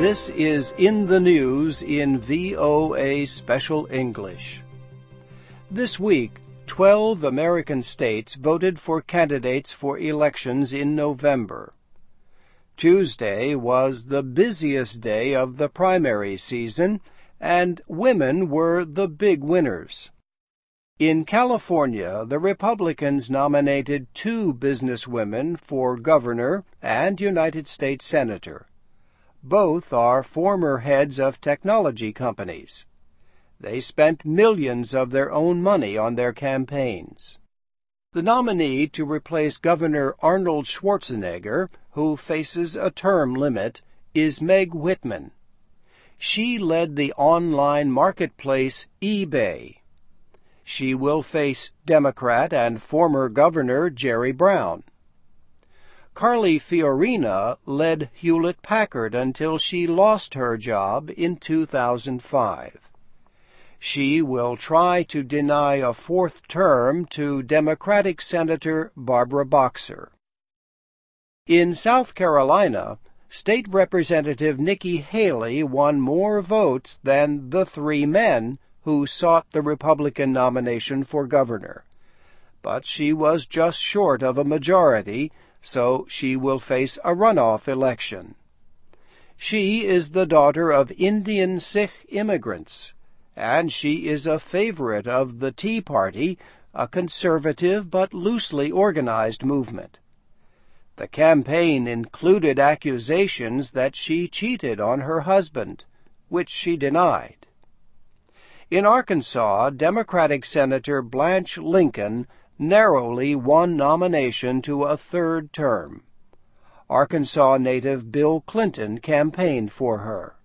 This is In the News in VOA Special English. This week, 12 American states voted for candidates for elections in November. Tuesday was the busiest day of the primary season, and women were the big winners. In California, the Republicans nominated two businesswomen for governor and United States Senator. Both are former heads of technology companies. They spent millions of their own money on their campaigns. The nominee to replace Governor Arnold Schwarzenegger, who faces a term limit, is Meg Whitman. She led the online marketplace eBay. She will face Democrat and former Governor Jerry Brown. Carly Fiorina led Hewlett Packard until she lost her job in 2005. She will try to deny a fourth term to Democratic Senator Barbara Boxer. In South Carolina, State Representative Nikki Haley won more votes than the three men who sought the Republican nomination for governor. But she was just short of a majority so she will face a runoff election. She is the daughter of Indian Sikh immigrants, and she is a favorite of the Tea Party, a conservative but loosely organized movement. The campaign included accusations that she cheated on her husband, which she denied. In Arkansas, Democratic Senator Blanche Lincoln narrowly won nomination to a third term. Arkansas native Bill Clinton campaigned for her.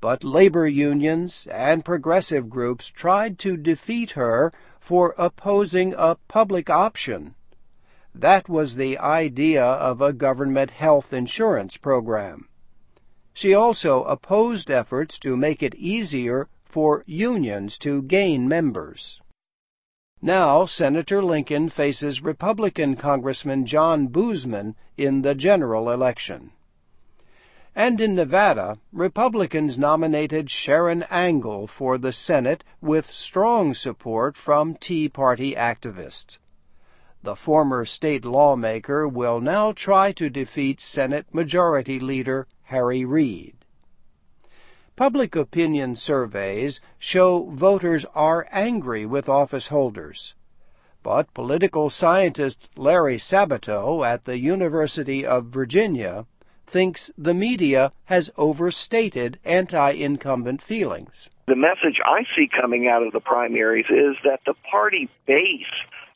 But labor unions and progressive groups tried to defeat her for opposing a public option. That was the idea of a government health insurance program. She also opposed efforts to make it easier for unions to gain members. Now, Senator Lincoln faces Republican Congressman John Boozman in the general election. And in Nevada, Republicans nominated Sharron Angle for the Senate with strong support from Tea Party activists. The former state lawmaker will now try to defeat Senate Majority Leader Harry Reid. Public opinion surveys show voters are angry with office holders. But political scientist Larry Sabato at the University of Virginia thinks the media has overstated anti incumbent feelings. The message I see coming out of the primaries is that the party base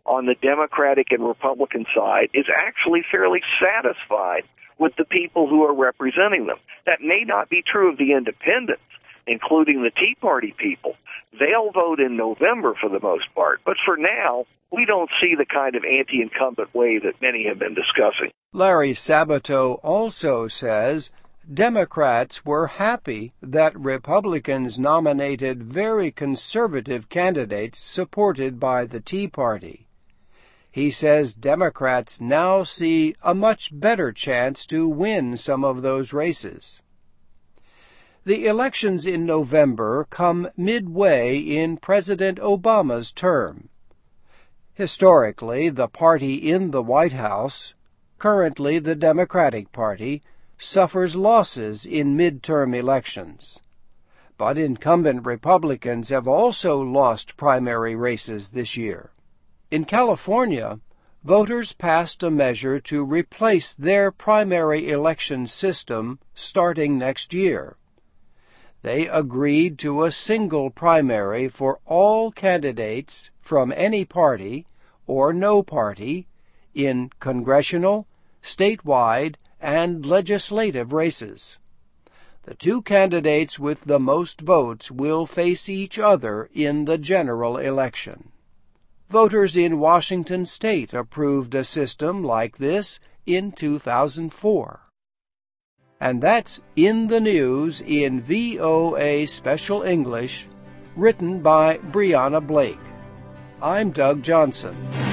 on the Democratic and Republican side is actually fairly satisfied with the people who are representing them. That may not be true of the independents, including the Tea Party people. They'll vote in November for the most part, but for now, we don't see the kind of anti incumbent way that many have been discussing. Larry Sabato also says Democrats were happy that Republicans nominated very conservative candidates supported by the Tea Party. He says Democrats now see a much better chance to win some of those races. The elections in November come midway in President Obama's term. Historically, the party in the White House, currently the Democratic Party, suffers losses in midterm elections. But incumbent Republicans have also lost primary races this year. In California, voters passed a measure to replace their primary election system starting next year. They agreed to a single primary for all candidates from any party or no party in congressional, statewide, and legislative races. The two candidates with the most votes will face each other in the general election. Voters in Washington state approved a system like this in 2004. And that's in the news in VOA Special English, written by Brianna Blake. I'm Doug Johnson.